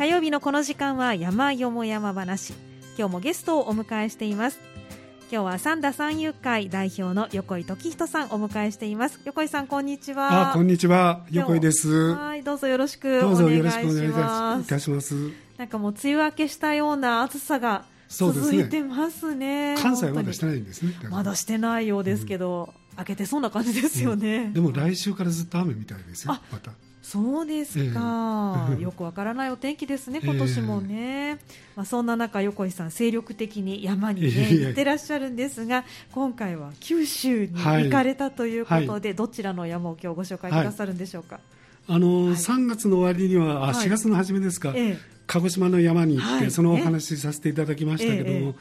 火曜日のこの時間は山よも山話。今日もゲストをお迎えしています。今日は三田三遊会代表の横井時人さんお迎えしています。横井さんこんにちは。あこんにちは。横井です。はいどうぞよろしくどうぞよろしくおお願いしますたします。なんかもう梅雨明けしたような暑さが続いてますね。関西はまだしてないんですね。まだしてないようですけど、明けてそうな感じですよね、でも来週からずっと雨みたいですよ。あまたそうですか、ええ。よくわからないお天気ですね、今年もね、まあ、そんな中、横井さん、精力的に山に、ね、いえいえ行ってらっしゃるんですが、今回は九州にはい。行かれたということで、はどちらの山を今日ご紹介くださるんでしょうか？あの、はい。3月の終わりにはあはい。4月の初めですか、ええ。鹿児島の山に行って、はい。そのお話しさせていただきましたけども、ええええ。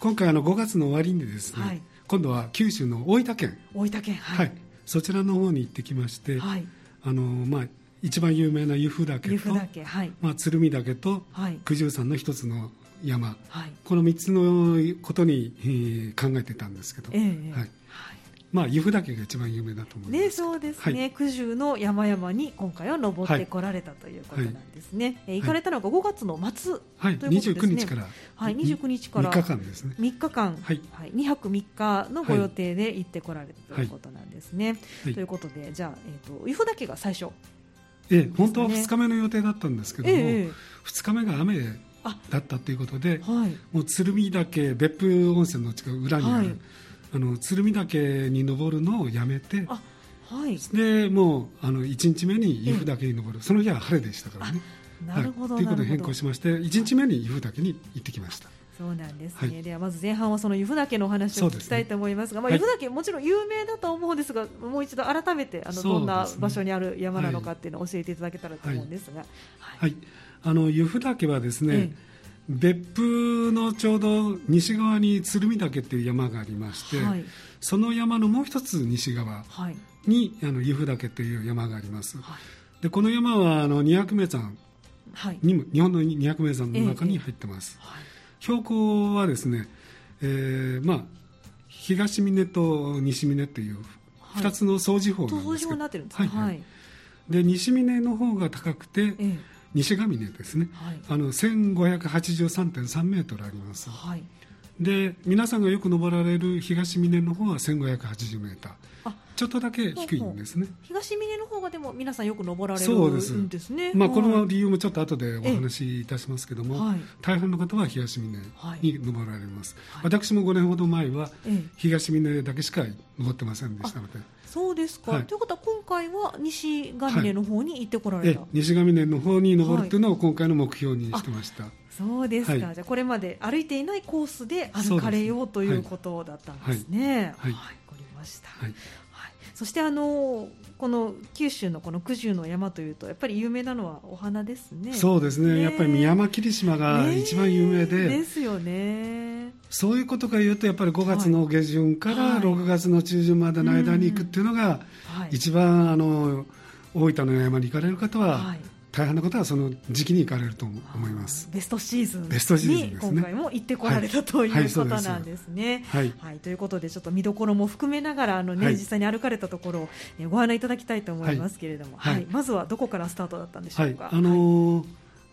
今回あの5月の終わりにですね、はい。今度は九州の大分県、大分県、ははいい、そちらの方に行ってきまして、はい、あのまあ、一番有名な由布岳と岳、はい、まあ、鶴見岳とはい、九十山の一つの山、はい、この3つのことに、えー考えてたんですけど、ええええ。はい。まあ、由布岳が一番有名だと思います。ね、そうですね、はい。九十の山々に今回は登ってこられたということなんですね、えー行かれたのが5月の末はい、ということですね。29日から、はい、29日から。3日間ですね。3日間、はい。2泊3日のご予定で行ってこられたということなんですね。はい。ということで、じゃあ、えー、と由布岳が最初、ええ本当は2日目の予定だったんですけども、ええ2日目が雨あ。だったということで、はい、もう鶴見岳、別府温泉の近く裏にある、はい。あの鶴見岳に登るのをやめて、あはい、でもうあの1日目に由布岳に登る、その日は晴れでしたからね。なるほど、はい、ということで変更しまして、1日目に由布岳に行ってきました。そうなんですね、はい。ではまず前半はその由布岳のお話を聞きたいと思いますが、まあ、はい由布岳、もちろん有名だと思うんですが、もう一度改めてあの、どんな場所にある山なのかっていうのを教えていただけたらと思うんですが、はい。はい、あの由布岳はですね、え別府のちょうど西側に鶴見岳っていう山がありまして、はい。その山のもう一つ西側はい。にあの由布岳という山があります。はい。でこの山はあの二百名山はい。日本の二百名山の中に入ってます。はい標高はですね、えーまあ東峰と西峰というはい。二つの相似法なんですけど、になってるんですね。はいはい。で西峰の方が高くてええ。西ヶ峰ですね。はい。あの1583.3メートルあります。はいで皆さんがよく登られる東峰の方は1580メーター。あちょっとだけ低いんですね。東峰の方がでも皆さんよく登られるそうですんです。ね。まあ、このはい理由もちょっと後でお話しいたしますけども、はい。大半の方は東峰はいに登られます、はい。私も5年ほど前はええ東峰だけしか登ってませんでしたので、そうですか、はい。ということは今回は西ヶ峰の方に行ってこられえた、西ヶ峰の方に登るというのを今回の目標にしてました、そうですか、はい。じゃあこれまで歩いていないコースで歩かれようということだったんですね。はい。わかりました。はい。はい。そしてあのこの九州のこの九十の山というとやっぱり有名なのはお花ですね。そうですね。ね。やっぱり宮間霧島が一番有名で、ねですよね。そういうことが言うとやっぱり5月の下旬からはい。6月の中旬までの間に行くっていうのがはい。一番あの大分の山に行かれる方は、はい大半の方はその時期に行かれると思います。ベストシーズンベストシーズンに今回も行ってこられた、というはい。ことなんですね。はい。はい、ということでちょっと見どころも含めながらあの、ねはい。実際に歩かれたところを、ね、ご案内いただきたいと思いますけれども、ははい。い。まずはどこからスタートだったんでしょはい。うか。、あのー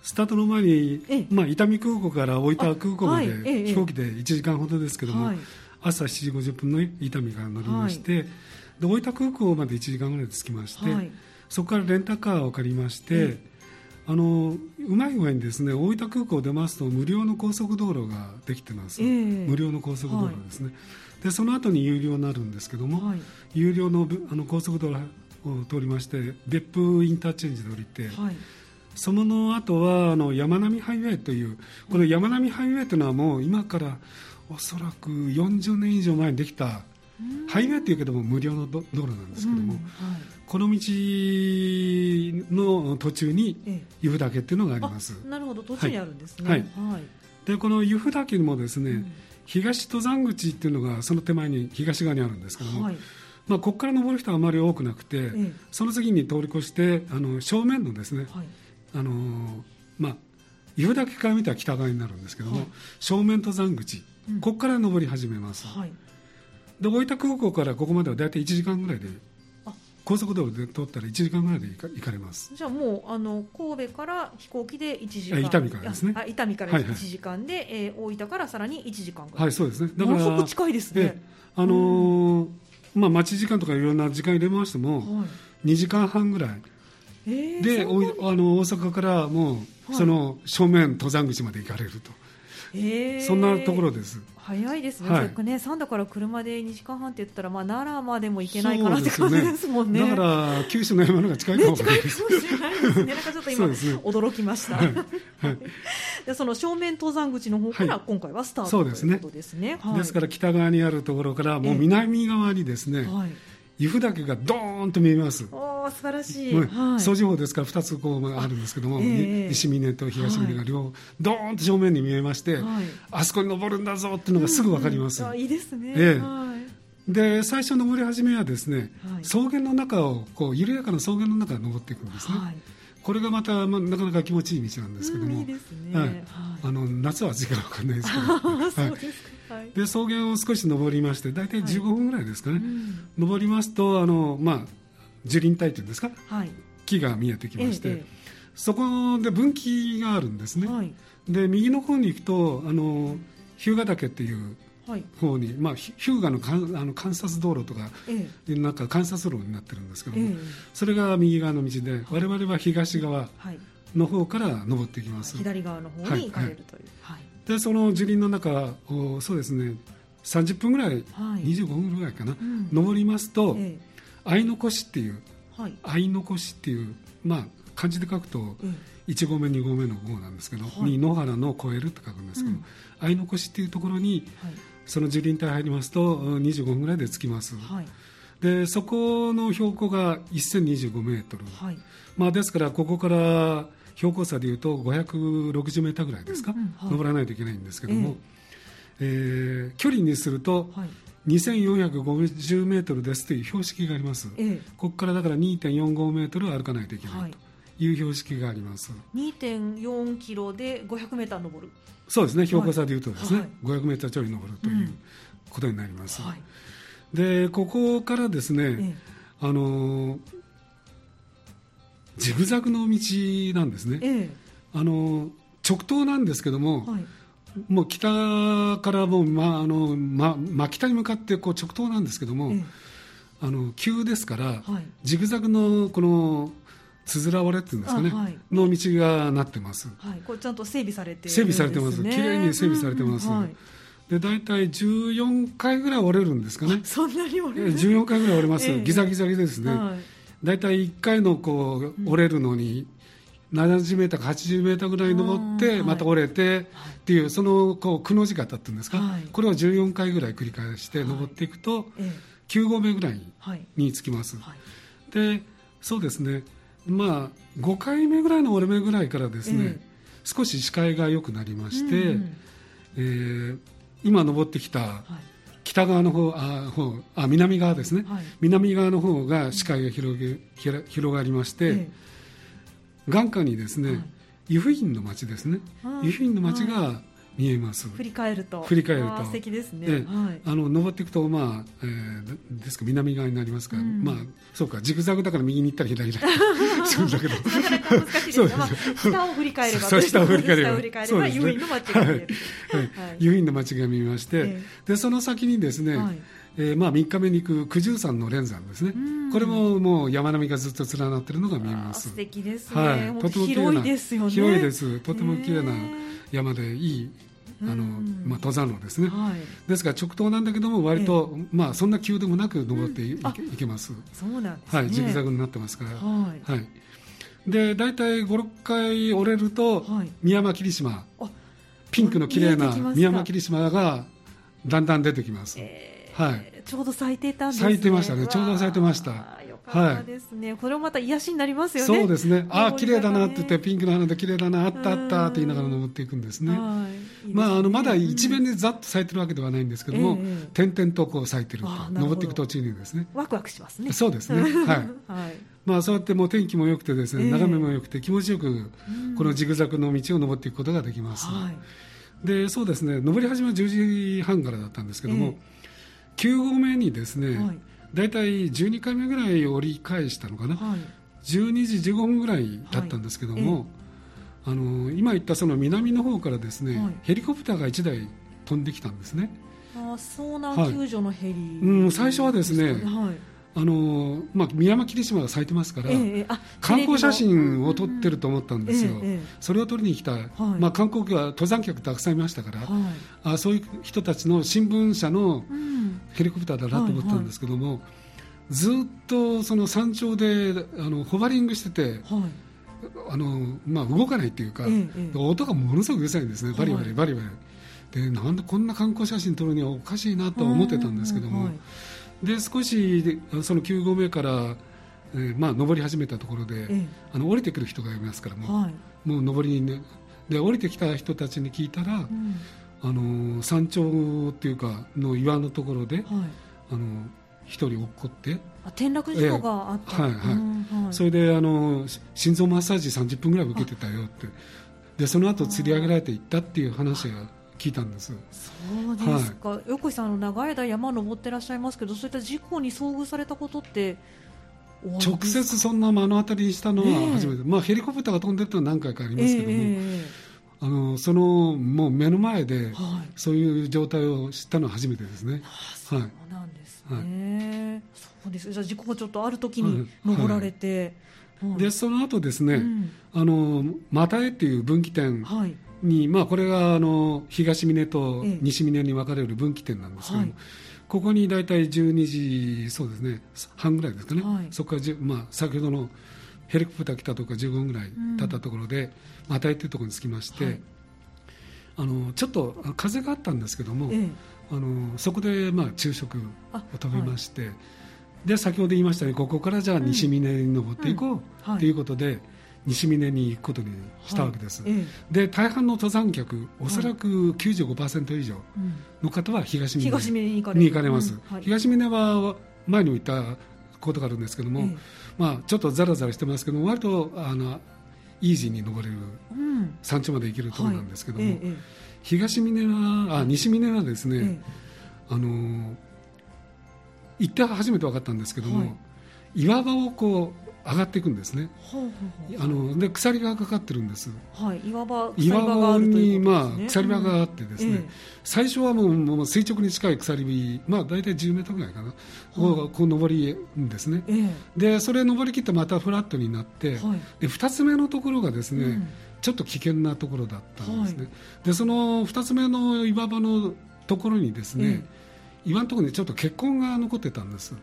スタートの前にええ、まあ、伊丹空港から大分空港まあはい。飛行機で1時間ほどですけども、はい。朝7時50分の伊丹から乗りまして、で大分空港まで1時間ぐらいで着きまして、はい。そこからレンタカーを借りまして、えあのうまい具合にですね大分空港を出ますと無料の高速道路ができてます、ええ。無料の高速道路ですね、でその後に有料になるんですけども、はい。有料のぶあの高速道路を通りまして別府インターチェンジで降りて、はい。その後はあの山並ハイウェイというこの山並ハイウェイというのはもう今からおそらく40年以上前にできたハイウェイというけども無料の道道路なんですけども、うん。はいこの道の途中にええ由布岳っていうのがあります。あなるほど。途中にあるんですね。はい。はい。でこの由布岳にもですね、うん。東登山口っていうのがその手前に東側にあるんですけども、はい。まあ、ここから登る人はあまり多くなくて、ええ。その次に通り越してあの正面のですね、はい。あのーまあ、由布岳から見たら北側になるんですけども、はい。正面登山口、うん。ここから登り始めます、はい。で大分空港からここまでは大体1時間ぐらいであ高速道路で通ったら1時間ぐらいで行か行かれます。じゃあもうあの神戸から飛行機で1時間。あ伊丹からですね。あ伊丹からはいはい。1時間で、えー大分からさらに1時間ぐらい、はいそうですね。だから南北近いですね。ええあのーまあ、待ち時間とかいろんな時間入れましてもはい。2時間半ぐらい。えーで、おあの大阪からもはうい。その正面登山口まで行かれると、えー。そんなところです早いですね、はい。ね三田から車で2時間半って言ったら、まあ、奈良までも行けないかなって感じですもんね。だから九州の山の方が近いかもね、しれないですね。なんかちょっと今、驚きました。はい。でその正面登山口の方からはい。今回はスタート、そうですね。ということですね。はい。ですから北側にあるところからもう南側にですね、はい。由布岳がドーンと見えます、おー素晴らしい。はい。総司法ですから2つこうあるんですけども、ええ。西峰と東峰が両、ドーンと正面に見えまして、はい。あそこに登るんだぞっていうのがすぐ分かります、うん。うんあいいですね。え。で最初登り始めはですね、はい。草原の中をこう緩やかな草原の中を登っていくんですね、はい。これがまた、まあ、なかなか気持ちいい道なんですけども、うんいあの夏は暑いから分かんないですけど、はいで草原を少し登りまして大体15分ぐらいですかね、うん登りますとあの、まあ、樹林帯というんですか？はい。木が見えてきまして、えそこで分岐があるんですね、えはい。で右の方に行くとあの日向岳っていうはい。方に、まあ、ひ日向のかんあの観察道路とかええなんか観察路になってるんですけども、ええそれが右側の道で我々は東側はい。の方から登っていきます左側の方に行かれるという。はい。でその樹林の中をそうですね30分ぐらい、はい25分ぐらいかな、うん登りますとえ愛の越っていうえはい。愛の越っていうまあ漢字で書くとえ1合目2合目の号なんですけど、はいに野原の越えるって書くんですけど、うん愛の越っていうところにえはい。その樹林帯入りますとうん25分ぐらいで着きます、はい。でそこの標高が1025メートル、はい。まあ、ですからここから標高差でいうと560メーターぐらいですか、うんうん。はい。登らないといけないんですけども、えー距離にするとはい。2450メートルですという標識があります、ええ。ここからだから2.45メートル歩かないといけなはい。いという標識があります、2.4キロで500メーター登る。そうですね。標高差でいうとですね、はい。500メーターちょい登るということになります、はい。でここからですね、え。あのージグザグの道なんですね、ええ。あの直東なんですけども、えはい。もう北からもう、まあのまま北に向かってこう直東なんですけども、えあの急ですから、はい。ジグザグのこのつづら折れっていうんですかね、あはい。の道がなってます。えはい。これちゃんと整備されてるんです整ね。備されてます、綺麗に整備されてます、うんうん。はい。で大体14回ぐらい折れるんですかね、そんなに折えれる。14回ぐらい折れます、ええ。ギザギザギですね、はい。大体1回のこう折れるのに70メーターか80メーターぐらい登ってまた折れてっていうそのこうくの字型っていうんですか、はい。これを14回ぐらい繰り返して登っていくとええ。9合目ぐらいはい。につきます、はい。でそうですね。まあ5回目ぐらいの折れ目ぐらいからですね、え少し視界が良くなりまして、えー今登ってきたはい。北側の方あ方あ南側ですね、はい。南側の方が視界が広げ広がりまして、え眼下にですね、はい。湯布院の町ですね。湯布院の町が見えます、え振り返ると。振り返ると。素敵ですね。ではい。あの登っていくと、まあえーでですか南側になりますから、うん。まあ、そうかジグザグだから右に行ったら左にするんだけど。なかなか難しいですそうね。まあ、下を振り返れば。そう下を振り返れば。下を振り返れば、そうですね。有意の街が見える。の町が見えまして、えでその先にですね、はい。えーまあ、3日目に行く九十山の連山ですね。うん。これももう山並みがずっと連なってるのが見えます。素敵ですね。はい、とても広いですよね。広いです。とても綺麗な山でいいあの、うん。まあ、登山路ですね、はい。ですから直東なんだけども割と、まあ、そんな急でもなく登ってい,、あけます、そうなんですね。はい、ジグザグになってますから、はい。はい、で大体56回折れると、はい。宮山霧島。あピンクの綺麗な宮山霧島がだんだん出てきます、えはい。ちょうど咲いてたんですね。咲いてましたね。ちょうど咲いてましたですね。これもまた癒しになりますよね。そうですね。ああ綺麗だなって言ってピピンクの花で綺麗だなあったあったって言いながら登っていくんですね、はい。まあ、あのまだ一面ででざっと咲いてるわけではないんですけども、ええ。点々とこう咲いてると登っていく途中にですね。ワクワクしますね。そうですね。はい。はい。まあ、そうやってもう天気も良くてですね、ええ。眺めも良くて気持ちよくん。このジグザグの道を登っていくことができます、はい。でそうですね。登り始めは10時半からだったんですけども、え9合目にですね、はい大体12回目ぐらい折り返したのかな、はい。12時15分ぐらいだったんですけども、あの今言ったその南の方からですね、はい。ヘリコプターが1台飛んできたんですね。あ遭難救助のヘリ、うん最初はですねはいあのまあ、宮山霧島が咲いてますから、ええ観光写真を撮ってると思ったんですよ、えそれを撮りに来た、まあ、観光客は登山客たくさんいましたから、はい。あそういう人たちの新聞社のうん。ヘリコプターだなと思ったんですけども、ずっとその山頂であのホバリングしててはい。あの、まあ、動かないっていうか、音がものすごくうるさいんですね、バリバはいリバリバリ。でなんでこんな観光写真撮るにはおかしいなとは思ってたんですけども、はいで少しでその9合目から、えーまあ、登り始めたところで、えあの降りてくる人がいますからもう,、はい。もう登りにねで降りてきた人たちに聞いたら、うん。あの山頂っていうかの岩のところではい。あの一人落っこって、あ転落事故があった、ええ。はいはい。うんはい。それであのし心臓マッサージ30分ぐらい受けてたよって。でその後釣り上げられていったっていう話が聞いたんですそうですか、横井さんあの長い間山登ってらっしゃいますけどそういった事故に遭遇されたことって直接そんな目の当たりにしたのは初めて、まあ、ヘリコプターが飛んでるのは何回かありますけども、ええ。えあのそのもう目の前でえはい。そういう状態を知ったのは初めてですね。あそうはいなんですね、そうです。じゃあ事故がちょっとある時にはい。登られて、はい。でその後ですね、うん。あの又江っていう分岐点はいに、まあ、これがあの東峰とええ。西峰に分かれる分岐点なんですけども、はい。ここに大体12時そうですね半ぐらいですかね、はい。そこからじゅ、まあ、先ほどのヘリコプター来たとこから15分ぐらい経ったところで、又江っていうところに着きまして、はい。あのちょっと風があったんですけども、ええ。あのそこで、まあ、昼食をあ食べまして、で先ほど言いましたようにここからじゃあ西峰に登っていこうん。はい。うということで、西峰に行くことにしたわけです、はいえで大半の登山客おそらく95%以上の方は東峰に。行かれます、うんはい。東峰は前にも言ったことがあるんですけども、ええ。まあ、ちょっとザラザラしてますけども割とあのイージーに登れるうん。山頂まで行けるところなんですけども、はい。ええ東峰はあ西峰はですね、ええ。あの行って初めて分かったんですけども、はい。岩場をこう上がっていくんですね。あので鎖がかかってるんです。はい、岩場、鎖岩場に、まあ、鎖場があってですね、え最初はもうもう垂直に近い鎖火、まあ、大体10メートルぐらいかな、こうこう登りんですねええ。でそれ登りきってまたフラットになって、はい。で2つ目のところがですね、うん。ちょっと危険なところだったんですね、はい。でその2つ目の岩場のところにですね、岩のところにちょっと血痕が残ってたんです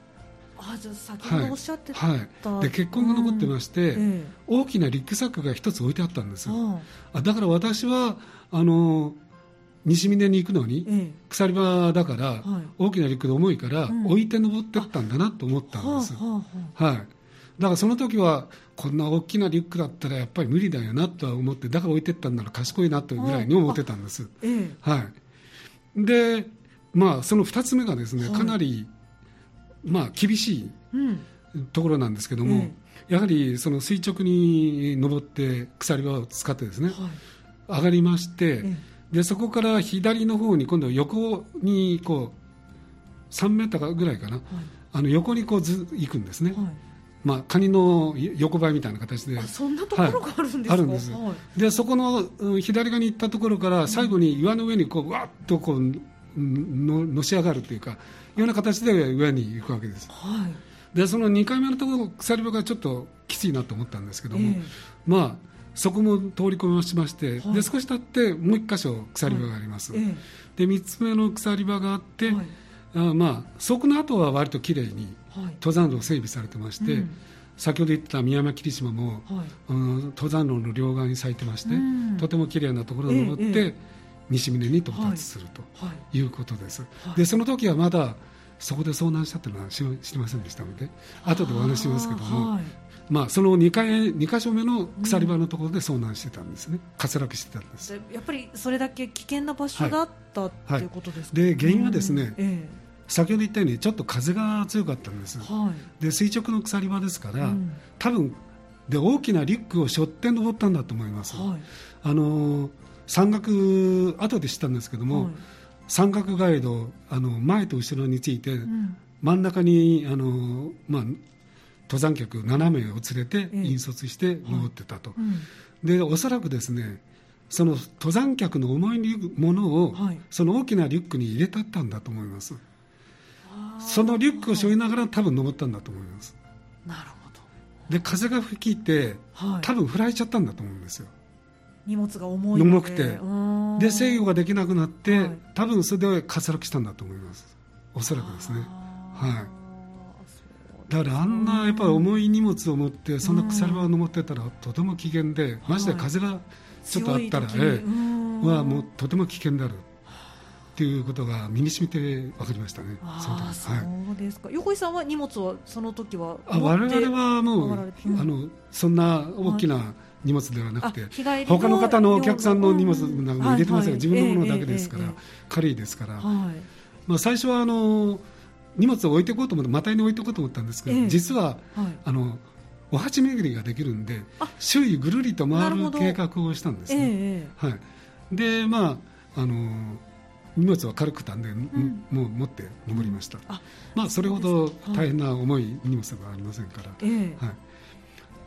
あじゃあ先ほどおっしゃってた、はい、で血痕が残ってまして、うん。え大きなリュックサックが一つ置いてあったんですえああだから私はあの西峰に行くのに、ええ鎖場だから、はい。大きなリュックで重いから、うん。置いて登ってったんだなと思ったんです、はあはあははい、だからその時はこんな大きなリュックだったらやっぱり無理だよなとは思ってだから置いてったんなら賢いなというぐらいに思ってたんです、はい、でまあその2つ目がですね、はい。かなりまあ厳しいうんところなんですけども、えやはりその垂直に登って鎖場を使ってですねはい。上がりまして、えでそこから左の方に今度横にこう3メーターぐらいかなはい。あの横にこうず行くんですね、はい。まあ、カニの横ばいみたいな形で。あそんなところがあるんですか、はい。あるんです。はい。でそこのうん左側に行ったところから最後に岩の上にこうわっとこううんののし上がるというかような形で上に行くわけです。はい。でその2回目のところ鎖場がちょっときついなと思ったんですけども、ええ。まあそこも通り込みをしまして、はい。で少し経ってもう1箇所鎖場があります、えで3つ目の鎖場があって、えはい。あまあそこの後は割ときれいにはい。登山路整備されてまして、うん。先ほど言った宮山霧島も、はい。うん登山路の両側に咲いてまして、うん。とてもきれいなところを登って、えええ西峰に到達するはい。ということです、はい。でその時はまだそこで遭難したというのは知り知りませんでしたので後でお話ししますけども、はい。まあ、その2回2箇所目の鎖場のところで遭難してたんですね、滑落してたんです。でやっぱりそれだけ危険な場所だった、っていうことですか、で原因はですねうん。え先ほど言ったようにちょっと風が強かったんです。えはい。で垂直の鎖場ですから、うん。多分で大きなリュックを背負って登ったんだと思います、はい。あの山岳後で知ったんですけども、はい山岳ガイドあの前と後ろについて、うん。真ん中にあの、まあ、登山客7名を連れて引率して登ってたと、うん。でおそらくですねその登山客の重いものを、はい。その大きなリュックに入れたったんだと思います。そのリュックを背負いながら多分登ったんだと思います。なるほど。で風が吹きてはい。多分振られちゃったんだと思うんですよ荷物が重いので。重くて。うん。で制御ができなくなって、はい。多分それで滑落したんだと思います。おそらくですね。はい。だからあんなやっぱり重い荷物を持ってそんな草場を登ってたらとても危険でましてや風がちょっとあったら、強い時にえはもうとても危険である。っていうことが身に染みて分かりましたね。ああ時は。い。そうですか。横井さんは荷物はその時はあ我々はもう、あのそんな大きな荷物ではなくて、他の方のお客さんの荷物うんなんかも入れてませんが、はいはい。自分のものだけですから、軽いですから、はい。まあ、最初はあの荷物を置いていこうと思って、またに置いていこうと思ったんですけど、ええ。実ははい。あのお鉢巡りができるんであ、周囲ぐるりと回る計画をしたんですええね。え。はい、で、まああの荷物は軽くたんで、ん。もう持って登りました、あまあ、それほど大変な重い荷物がありませんから、ええ。は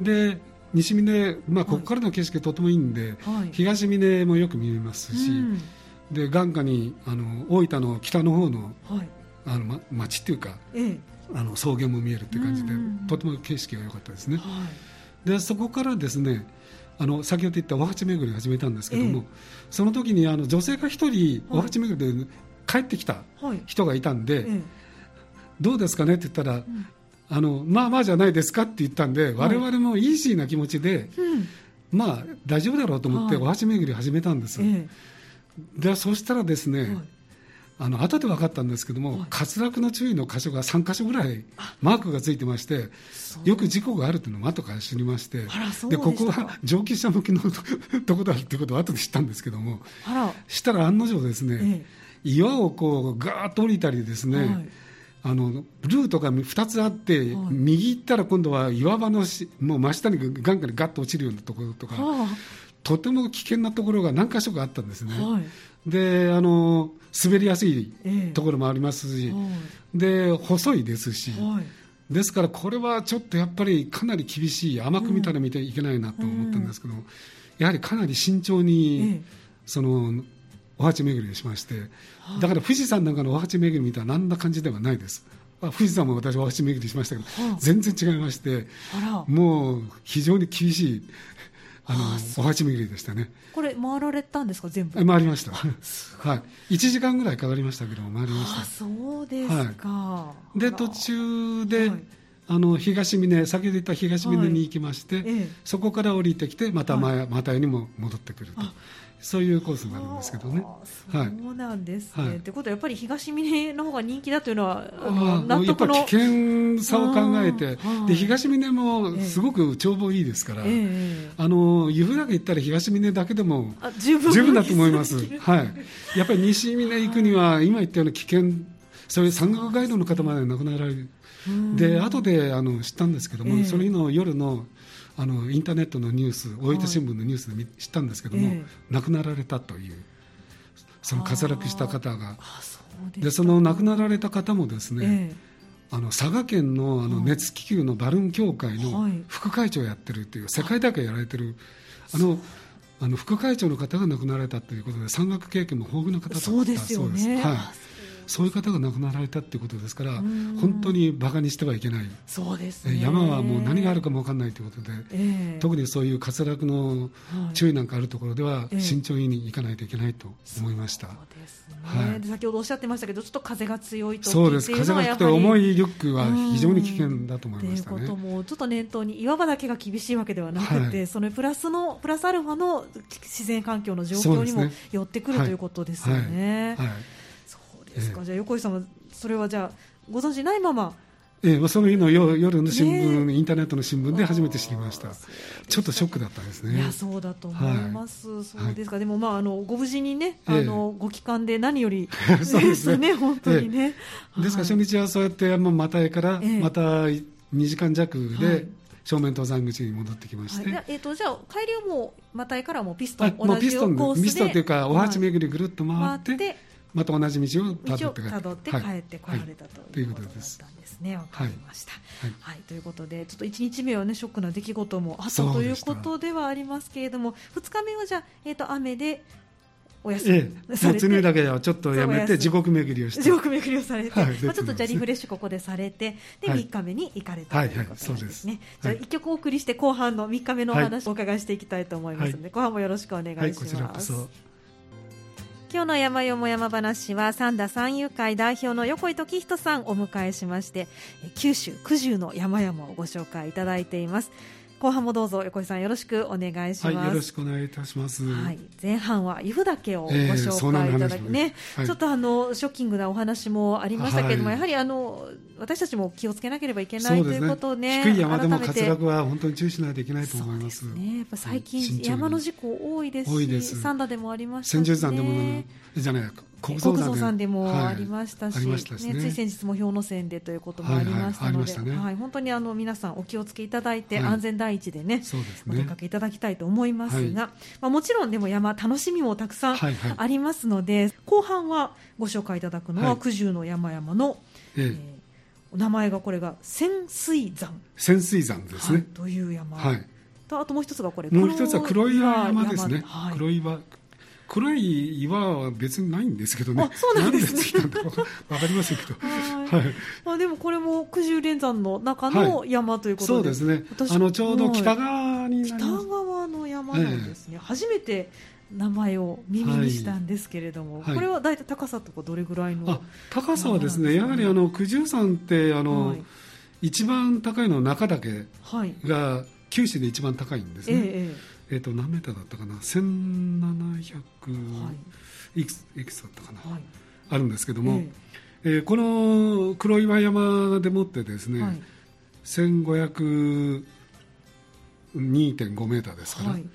い、で西峰、まあ、ここからの景色とてもいいんで、はい。東峰もよく見えますし、うん。で眼下にあの大分の北の方のはい。あの、ま、町っていうかええ。あの草原も見えるっていう感じで、うんうんうん。とても景色が良かったですね。はい。でそこからですねあの先ほど言ったお鉢巡りを始めたんですけども、ええ。その時にあの女性が一人はい。お鉢巡りで帰ってきたはい。人がいたんで、ええ。どうですかねって言ったら、んあのまあまあじゃないですかって言ったんで、我々もイージーな気持ちで、うん。まあ大丈夫だろうと思ってはい。お鉢巡りを始めたんです、えでそしたらですね、えはい。あの後で分かったんですけども、はい。滑落の注意の箇所が3箇所ぐらいマークがついてましてよく事故があるというのも後から知りましてでここは上級者向きの とこだってことを後で知ったんですけどもしたら案の定ですね、え。岩をこうガーッと降りたりですね、はいあのルートが2つあって、はい。右行ったら今度は岩場のしもう真下にガンガンにガッと落ちるようなところとか、はとても危険なところが何箇所かあったんですね。あはい。であの滑りやすいええところもありますし、はで細いですし、いはい。ですからこれはちょっとやっぱりかなり厳しい甘く見たら見ていけないなと思ったんですけど、やはりかなり慎重に、ええ。そのお鉢巡りをしまして、だから富士山なんかのお鉢巡りみたいなあんな感じではないです。あ富士山も私お鉢巡りしましたけど、はあ全然違いましてもう非常に厳しいあのお鉢巡りでしたね。これ回られたんですか全部？え回りました。はい。1時間ぐらいかかりましたけど、回りまあしそうですか、た。で、あら途中で、はいあの、東峰、先ほど言った東峰に行きまして、ええそこから降りてきて、また前、またにも戻ってくるとあ。そういうコースになるんですけどね。そうなんですね。はい。ってことはやっぱり東峰の方が人気だというのはああのやっぱ危険さを考えてで東峰もすごく眺望いいですから、ええあの湯布岳行ったら東峰だけでもあ十分だと思います。はい、やっぱり西峰行くには今言ったような危険そういう山岳ガイドの方まで亡くなられるうん。で後であの知ったんですけども、ええ。その日の夜のあのインターネットのニュース大分新聞のニュースで見知ったんですけども、ええ。亡くなられたというその滑落した方が。あそうでその亡くなられた方もですね、えあの佐賀県のあのはい。熱気球のバルーン協会のはい。副会長をやってるっていう世界大会やられてるあのあの副会長の方が亡くなられたということで山岳経験も豊富な方だったえそうです。よね。そうですはい。あそういう方が亡くなられたっていうことですからん。本当にバカにしてはいけない、そうですね。え山はもう何があるかも分かんないということで、ええ。特にそういう滑落のはい。注意なんかあるところではええ。慎重に行かないといけないと思いました、そうですね、はい。で先ほどおっしゃってましたけど、ちょっと風が強いとそうです。風が吹くと重いリュックはうん。非常に危険だと思いましたね。ということもちょっと念頭に岩場だけが厳しいわけではなくて、はい。そのプラスのプラスアルファの自然環境の状況にもそうですね。寄ってくる、はいということですよね。はいですか、ええ。じゃあ横井さんはそれはじゃあご存知ないまま？ええまあその日の夜夜の新聞、ねインターネットの新聞で初めて知りました。ちょっとショックだったですね。いやそうだと思います、そうですか、でもまああのご無事にね、ええ。あのご帰還で何より そうですね。本当にね。ですからはい初日はそうやってまあマタイからええ。また2時間弱はい。で正面登山口に戻ってきまして、はい、えー、とじゃあ帰りはもうマタイからもうピストン同じピストンコースでピストンというかお鉢巡りぐるっと回って,、回ってまた同じ道をたどって。帰ってこられたとということだったんですね。わ、かりました、ははい。い。ということでちょっと1日目はねショックな出来事もあったということではありますけれども2日目はじゃあ、えー、と雨でお休みええ、だけはちょっとやめて地獄巡りをして。地獄巡りをされて、はい。まあ、ちょっとじゃリフレッシュここでされてではい。3日目に行かれたはいということですね、はいじゃあはい。1曲お送りして後半の3日目のお話をお伺いしていきたいと思いますので、後半もよろしくお願いします。今日の山よも山話は三田三遊会代表の横井時人さんをお迎えしまして九州九十の山々をご紹介いただいています。後半もどうぞ横井さんよろしくお願いします、はいよろしくお願いいたします、はい、前半は由布岳をごええ紹介いただき、ねはい。ちょっとあのショッキングなお話もありましたけれども、はい。やはりあの私たちも気をつけなければいけないということをね、低い山でも滑落は本当に注意しないといけないと思います。ね、やっぱ最近、山の事故多いですし、多いです。三田でもありましたし、千ね、住山でもじゃない国国蔵蔵山でもはい。ありましたし,、ありましたしね。つい先日も氷ノ山でということもありましたので、はい。はいね。はい。本当にあの皆さんお気をつけいただいて、はい。安全第一でね、そうですお出ねかけいただきたいと思いますが、はまあ、もちろんでも山楽しみもたくさんはいはい。ありますので、後半はご紹介いただくのは、はい。九十の山々の、ええ。えーお名前がこれが潜水山、潜水山ですはい。ねという山、はい、とあともう一つがこれもう一つは黒岩山ですね、はい。黒岩黒い岩は別にないんですけどね。あそうなんですね。んついたんだかわかりませんけど。はい。はい。まあ、でもこれも九十連山の中の山ということで、そうですね。私あのちょうど北はい。側に北側の山なんですね、初めて名前を耳にしたんですけれども、はい。これは大体高さとかどれぐらいの、あ高さはですね、やはりあの九十山ってあの、はい。一番高いのは中岳はい。が九州で一番高いんですええね。ええっ、と何メーターだったかな、1700はいいくつい。くつだったかな、えはい。あるんですけども、ええ。ーこの黒岩山でもってですね、えはい。1502.5メーターですから、はい。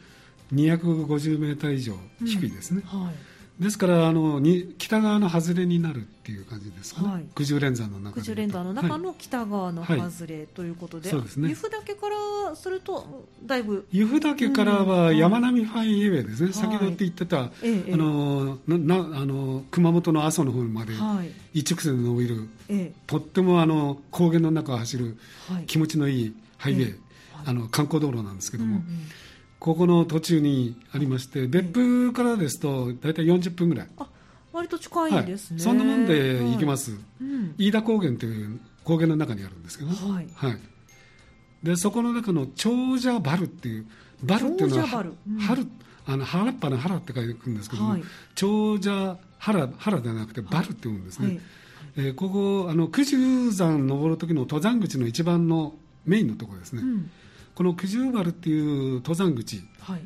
250メーター以上低いですね。はいですからあのに北側の外れになるっていう感じですかね、はい。九十連山の中で九十連山の中はいの北側の外れということで、そうですね。由布岳からするとだいぶ、由布岳からうん。ははい山並ハイウェイですね、はい。先ほどって言ってた、ええあのななあの熊本の阿蘇の方まではい。一直線で伸びる、えとってもあの高原の中を走るえはい。気持ちのいいハイウェイ、ええ。あの観光道路なんですけども、うんうんここの途中にありまして、別府からですと大体40分ぐらい、あ割と近いですね、そんなもんで行けます、うん。飯田高原という高原の中にあるんですけどね、はい。はい、でそこの中の長者バルっていうバルっていうのはうん。春あの原っぱの原って書いてくるんですけども、はい。長者原原ではなくてバルって言うんですね、はい。えーここあの九十山登る時の登山口の一番のメインのところですね、うんこの九十原っていう登山口。はい。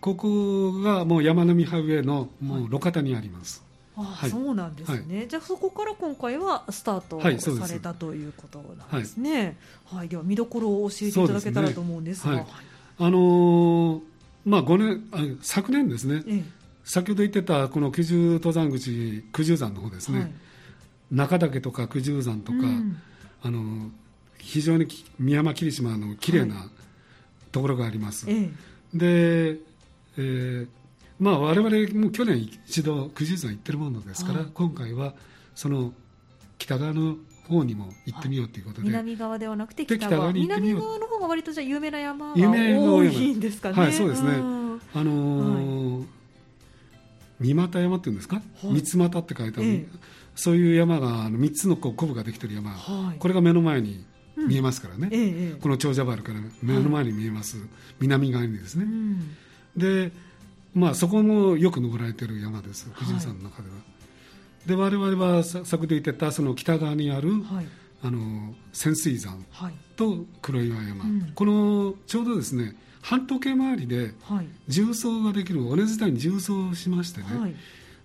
ここがもう山並ハイウェイのもはい。う路肩にあります、あ、はい。そうなんですね、じゃあそこから今回はスタートされたということなんですね、はい。では見どころを教えていただけたらと思うんですが。ねあのーまあ、5年あ昨年ですね、え先ほど言ってたこの九十登山口九十山の方ですね、はい。中岳とか九十山とか、うん。あの非常にき宮山霧島の綺麗なところがあります、えで、えーまあ、我々も去年一度九十山行ってるものですから、はい。今回はその北側の方にも行ってみようということで、南側ではなくてで北側に行ってみよう。南側の方が割とじゃあ有名な山が多いんですかね。はいそうですね。ん。あのー三股山っていうんですか、はい。三股って書いてある、ええ。そういう山があの3つのこうコブができてる山、はい。これが目の前に見えますからね、ええええ。この長者原から目の前に見えます、南側にですね、うん。で、まあ、そこもよく登られている山です、富士山の中では。で我々はさ先ほど言ってたその北側にある、はい。あの潜水山はい。と黒岩山、うん。このちょうどですね半時計回りではい。重曹ができる尾根伝いに重曹しましてね、はい。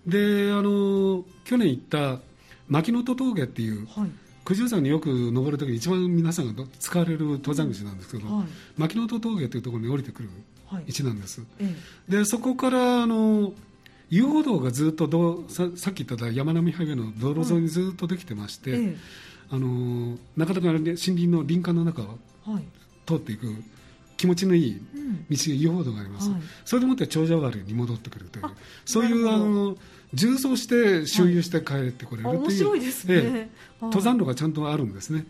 であの去年行った牧野戸峠っていうはい九十山によく登るときに一番皆さんが使われる登山口なんですけど、はい。牧野戸峠というところに降りてくるはい。位置なんです。えでそこからあの遊歩道がずっとどうささっき言った山並ハイウェイの道路沿いにずっとできてまして、ええ。あのなかなか森林の林間の中を通っていく気気持ちのいいうん。道が遊歩道があります、はい。それでもって長者原に戻ってくるというあそういうあの重装して周遊して帰ってこれるあという、面白いですね、ええはい。登山路がちゃんとあるんですね。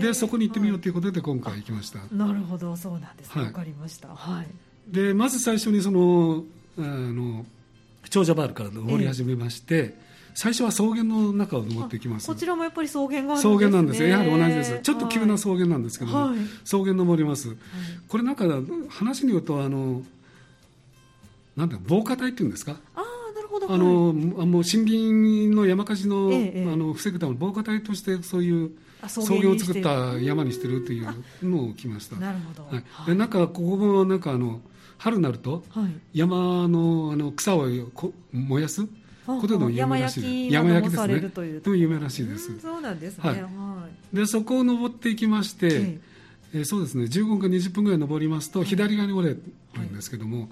でそこに行ってみようということで今回行きました、なるほど。そうなんですね。はい。わ、かりました。はい。でまず最初にそのあの長者バールから登り始めまして、最初は草原の中を登っていきます。こちらもやっぱり草原があるんです草ね原なんですよ。やはり同じです。ちょっと急な草原なんですけども、はい。草原登ります、はい。これなんか話によるとあのなんだ防火帯っていうんですか？ああの、はいあもう森林の山火事の,、ええええ。あの防ぐための防火帯としてそういうあ草原を作った山にしてるというのを来ました、なるほど。はい、でなんかここもなんかあの春になるとはい。山のあの草をこ燃やす？ことでも有名らしい。です山焼きなどもされるという。有名らしいですうんそうなんですね。はい。はでそこを登っていきまして、ええ。ーそうですね。15分か20分ぐらい登りますと、左側に折れるんですけども、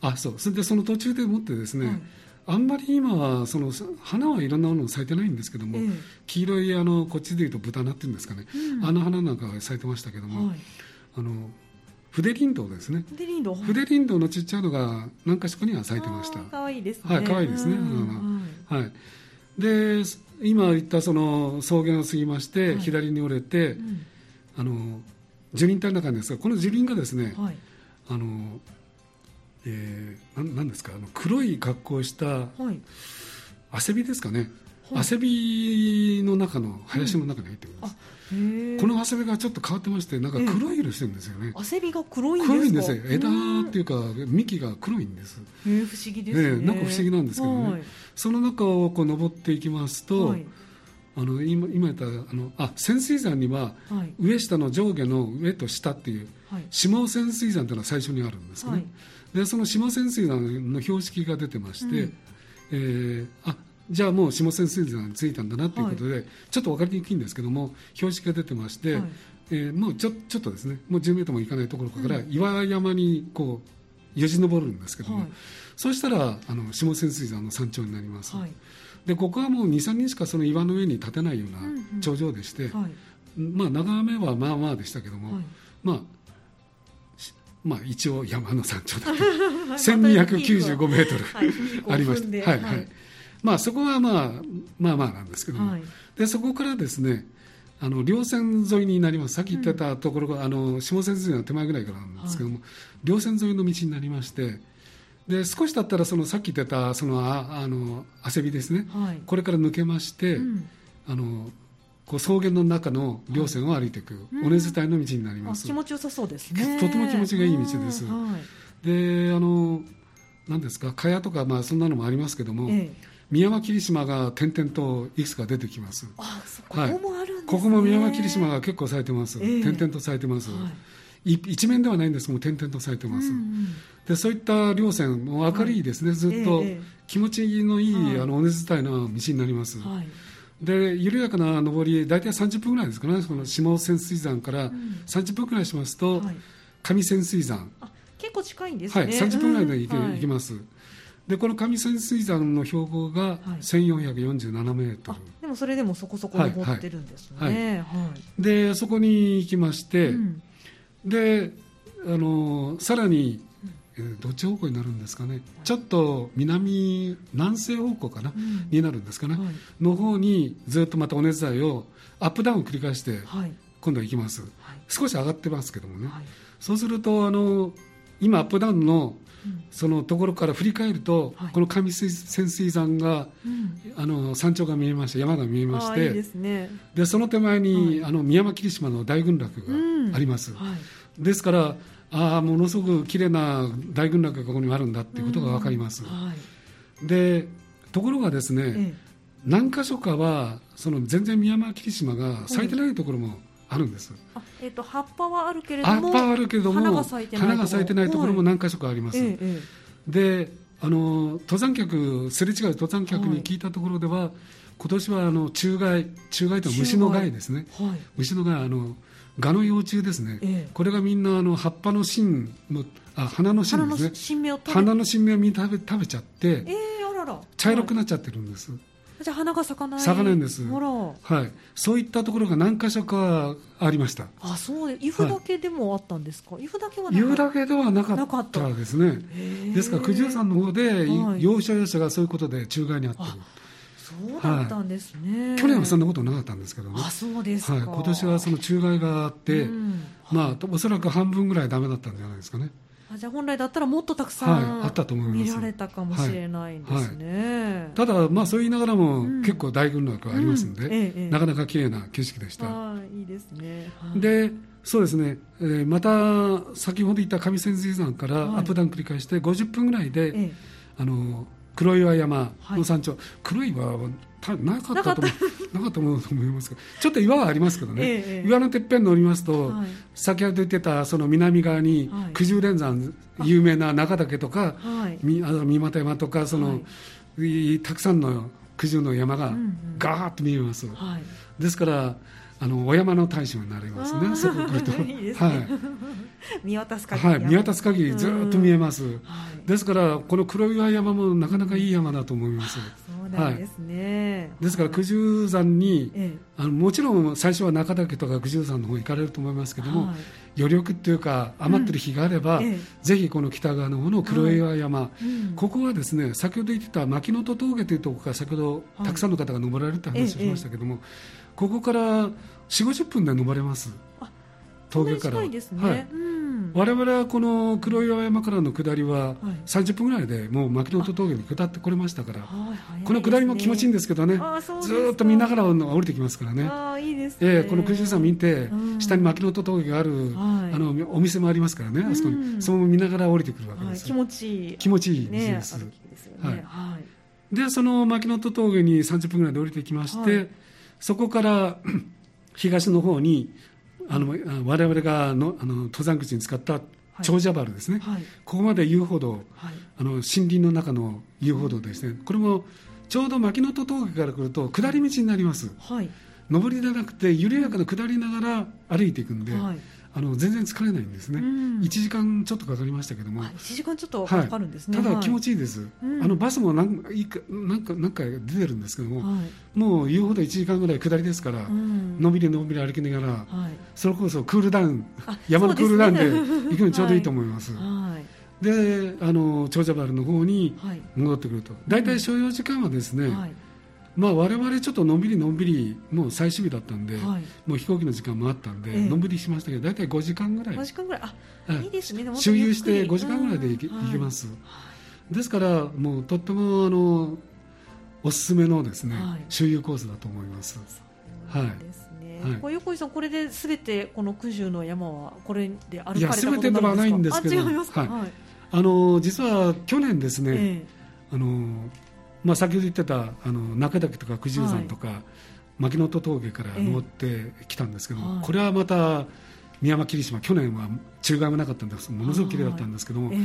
あそう。それでその途中でもってですね、はいあんまり今はその花はいろんなもの咲いてないんですけども、ええ。黄色いあのこっちでいうと豚菜っていうんですかね、うん。あの花なんかが咲いてましたけども、はい。あの筆林道ですね。でリンド筆林道のちっちゃいのが何か所かには咲いてました。可愛いですね。はい可愛いですね。うんはいはい、で今言ったその草原を過ぎまして、はい。左に折れて、うん。あの樹林帯の中にですがこの樹林がですね、はい。あのえー、なんなんですか？あの黒い格好をしたはい。アセビですかね、はい。アセビの中の林の中に入ってるんです、あへえこのアセビがちょっと変わってましてなんか黒い色してるんですよね、汗びが黒いんですか？黒いんですよ。枝うん。っていうか幹が黒いんです。へえ不思議ですね。ええなんか不思議なんですけどね。はい。その中をこう登っていきますと、はい。あの今今言ったあのあ潜水山にははい。上下の上下の上と下っていうはい。下潜水山というのは最初にあるんですね、はいでその下潜水山の標識が出てまして、うん。えーあじゃあもう下潜水山に着いたんだなということで、ちょっと分かりにくいんですけども標識が出てまして、はい。えーもうちょちょっとですねもう10メートルも行かないところから岩山にこうよじ登るんですけども、はい。そうしたらあの下潜水山の山頂になります、はい。でここはもう23人しかその岩の上に立てないようなうんうん。頂上でして、はい。まあ、眺めはまあまあでしたけども、はい。まあしまあ、一応山の山頂だった1295メートル、はいありました、ではいはい。まあ、そこは、まあ、まあまあなんですけども、はい。でそこからですねあの稜線沿いになります。さっき言ってたところが、あの下泉水の手前ぐらいからなんですけども、稜線沿いの道になりましてで少し経ったらそのさっき言ってたそのああの汗びですね、はい。これから抜けまして、うん。あのこう草原の中の稜線を歩いていく、うん。尾根伝いの道になりあます、気持ちよさそうですね。とても気持ちがいい道です。であの何ですか蚊帳とか、まあ、そんなのもありますけども、ええ。宮間霧島が点々といくつか出てきます。あそこもあるんですね。ここも宮間霧島が結構咲いてます、ええ。点々と咲いてます、はい。一面ではないんですけども点々と咲いてます、うんうんでそういった稜線も明るいですね、ずっとええ気持ちのいい、はい。あの尾根伝いの道になります、はいで緩やかな上り大体30分ぐらいですかね。この下潜水山からん。30分ぐらいしますと、はい。上潜水山、あ結構近いんですね。はい、30分ぐらいで行け,、うん。はい。行きます。でこの上潜水山の標高がはい。1447メートル、あでもそれでもそこそこ登ってるんですはい。ねはい。でそこに行きまして、うん。であのさらに、えーどっち方向になるんですかね、ちょっと南南西方向かな、うん。になるんですかね、はい。の方にずっとまた尾根伝いをアップダウンを繰り返してはい。今度は行きます。はい。少し上がってますけどもね、はい。そうするとあの今アップダウンのうん。そのところから振り返ると、はい。この上水潜水山がうん。あの山頂が見えまして山が見えましあてですね。でその手前に、はい。あの宮間霧島の大群落があります、はい。ですからああものすごく綺麗な大群落がここにあるんだっていうことが分かります、はい。でところがですね、ええ。何箇所かはその全然宮間霧島が咲いてないところもあるんです、あえっと葉っぱはあるけれども葉っぱはあるけれども花が咲いてないところも。何箇所かあります、えええであの登山客すれ違う登山客に聞いたところでは、今年はあの虫害虫害というのは虫の害ですね。えはい。虫の害あの蛾の幼虫ですね、ええ。これがみんなあの葉っぱの芯のあ花の芯ですね。花の新芽をみんな食べ食べちゃってええあらら。茶色くななっちゃってるんです、じゃあ花が咲かない。咲かないんです。はい、そういったところが何箇所かありました。あそうで伊布だけでもあったんですか、伊布だけはな言うかだけではなかっったたですね。ですから九十山の方で、はい。要所要所がそういうことで中外にあってるそうだったんですね、去年はそんなことなかったんですけどね、あそうですか、はい、今年はその中外があって、うん。まあ、おそらく半分ぐらいダメだったんじゃないですかね。あじゃあ本来だったらもっとたくさん、はい。あったと思います。見られたかもしれないんですね、ただ、まあ、そう言いながらも、うん。結構大群落ありますんで、うん。ええええ。なかなか綺麗な景色でした。はいいいですね、はい。でそうですね、えーまた先ほど言った上千水山からはい。アップダウン繰り返して50分ぐらいで、ええ。あの黒岩山の山頂、黒岩はたなかったと思う。なかった。と思うと思いますけど。ちょっと岩はありますけどね、ええええ。岩のてっぺん乗りますと、はい。先ほど言ってたその南側にはい。九十連山、有名な中岳とか、はい。みあの三股山とかその、い。たくさんの九十の山がガーッと見えます、はい。ですからあのお山の大将になれますねそこ来ると。いいですね。はい。見渡す限りは。い、見渡す限りずっと見えます、はい。ですからこの黒岩山もなかなかいい山だと思います、そうなんですね、ですから九十山にええ。あのもちろん最初は中岳とか九十山の方行かれると思いますけども、はい。余力っていうか余ってる日があれば、うん。ええ。ぜひこの北側の方の黒岩山、うん。ここはですね先ほど言ってた牧野戸峠というところから先ほどはい。たくさんの方が登られるって話をしええましたけども、ここから4 5 0分で登れます。あ峠から。ね、はい。うん。我々はこの黒岩山からの下りははい。30分ぐらいでもう牧野戸峠に下ってこれましたから、はいこの下りも気持ちいいんですけどね。ずっと見ながら降りてきますからね。ああいいですね、ええこの九十山見て、うん。下に牧野戸峠がある、はい。あのお店もありますからね、あそこうんに。その見ながら降りてくるわけはい、です、気持ちいい。気持ちいいねです、はい。はい。でその牧野戸峠に30分ぐらいで降りてきまして、はいそこから 東の方にあのあ我々がのあの登山口に使った長者原ですね、はい。ここまで遊歩道はい。あの森林の中の遊歩道ですね、これもちょうど牧野戸峠から来ると下り道になります。はい。上りでなくて緩やかな下りながら歩いていくんで、はいあの全然疲れないんですね、うん。1時間ちょっとかかりましたけども、あ一時間ちょっとかかるんですね、ただ気持ちちいいです、うん。あのバスも何いくなんか何回か出てるんですけども、はい。もう言うほど1時間ぐらい下りですから、うん。のびりのびり歩きながら、はい。それこそクールダウンあ山のクールダウンで行くのにちょうどいいと思います、はい。であの長者原の方にはい。戻ってくると。大体所要時間はですね、はいまあ我々ちょっとのんびりのんびりもう最終日だったんで、はい。もう飛行機の時間もあったんで、ええ。のんびりしましたけど大体5時間ぐらい。5時間ぐらい。あはいいいですね。周遊してゆっくり。5時間ぐらいで行け,、うん。行けます、ですからもうとってもあのおすすめのですね、はい。周遊コースだと思います。はい。これ横井さんこれで全てこの九十の山はこれで歩かれいやたこと全てではないんですけど。あ違いますか？はい。はい。あの実は去年ですね、え。あのまあ、先ほど言ってたあの中岳とか九十山とか、牧野戸峠から登ってきたんですけども、はい。これはまた宮山霧島去年は中外もなかったんです。ものすごく綺麗だったんですけども、ええ。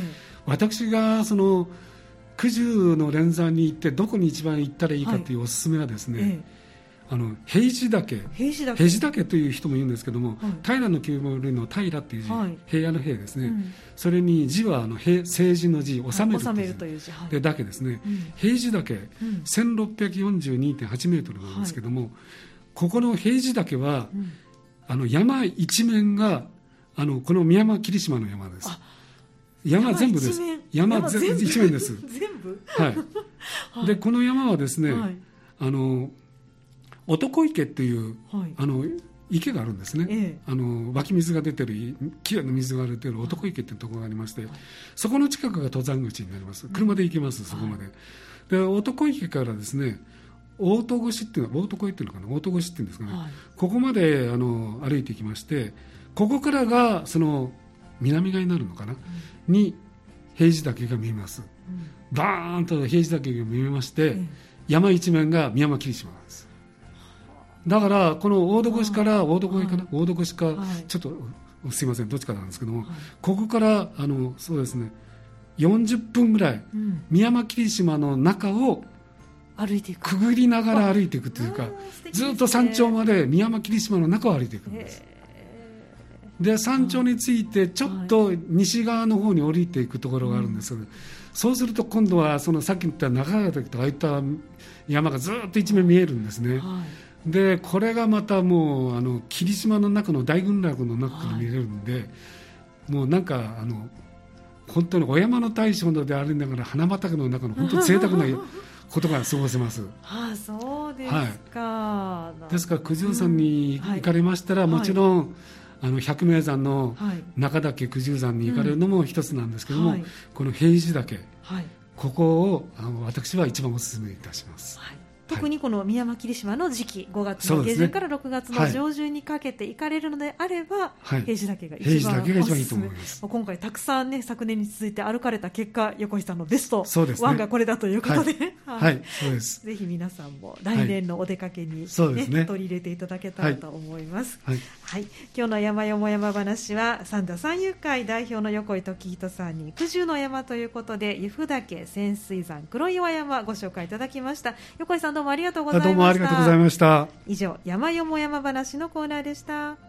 私がその九十の連山に行ってどこに一番行ったらいいかというおすすめはですね、ええあの平地岳。平時だけ平地岳という人も言うんですけども、はい。平の清盛の平っていう字、はい。平野の平ですね、うん。それに字はあの平政治の字治める収めるというという字。はい。で岳ですね、うん。平地岳うん。1642.8メートルなんですけども、ここの平地岳はうん。あの山一面があのこの宮山霧島の山です。あ山全部です。山一面。山全部？一面です。全部？はい、はい。でこの山はですね、はい。あの男池っていうはい。あの池があるんですね、ええ。あの湧き水が出てるきれいな水が出てる男池っていうところがありまして、そこの近くが登山口になります。車で行けます、そこまで。で男池からですね大戸越っていうのは大戸越っていうのかな？大戸越っていうんですかね、はい。ここまであの歩いていきましてここからがその南側になるのかな、に平地岳が見えます。うん。バーンと平地岳が見えまして、え山一面が宮山霧島なんですだからこの大戸越から大戸越かな、大戸越か、はい。ちょっとすいません。どっちかなんですけども、はい。ここからあのそうですね。40分ぐらいうん。宮山霧島の中を歩いていく。くぐりながら歩いていくというかずっと山頂まで宮山霧島の中を歩いていくんです。へで山頂に着いてちょっと西側の方に降りていくところがあるんですけど、そうすると今度はそのさっき言った中川岳とかああいった山がずっと一面見えるんですね、はいでこれがまたもうあの霧島の中の大群落の中から見れるんで、もうなんかあの本当にお山の大将でありながら花畑の中の本当に贅沢なことが過ごせます。ああそうですか、ですから九十山に行かれましたら、はい。もちろん、あの百名山のはい。中岳九十山に行かれるのも一つなんですけども、はい。この平治岳はい。ここをあの私は一番お勧めいたします。はい特にこの宮間霧島の時期5月の下旬から6月の上旬にかけて行かれるのであれば、はい。平時岳が平一番治岳が一番いいおすすめ。今回たくさんね昨年に続いて歩かれた結果横井さんのベストワンがこれだということで、はい、そうです。ぜひ皆さんも来年のお出かけに、ねそうですね。取り入れていただけたらと思います。はい、はい、今日の山よも山話は三田三遊会代表の横井時人さんに九十の山ということで由布岳潜水山黒岩山ご紹介いただきました。横井さんどうもありがとうございました。どうもありがとうございました。以上山よも山話のコーナーでした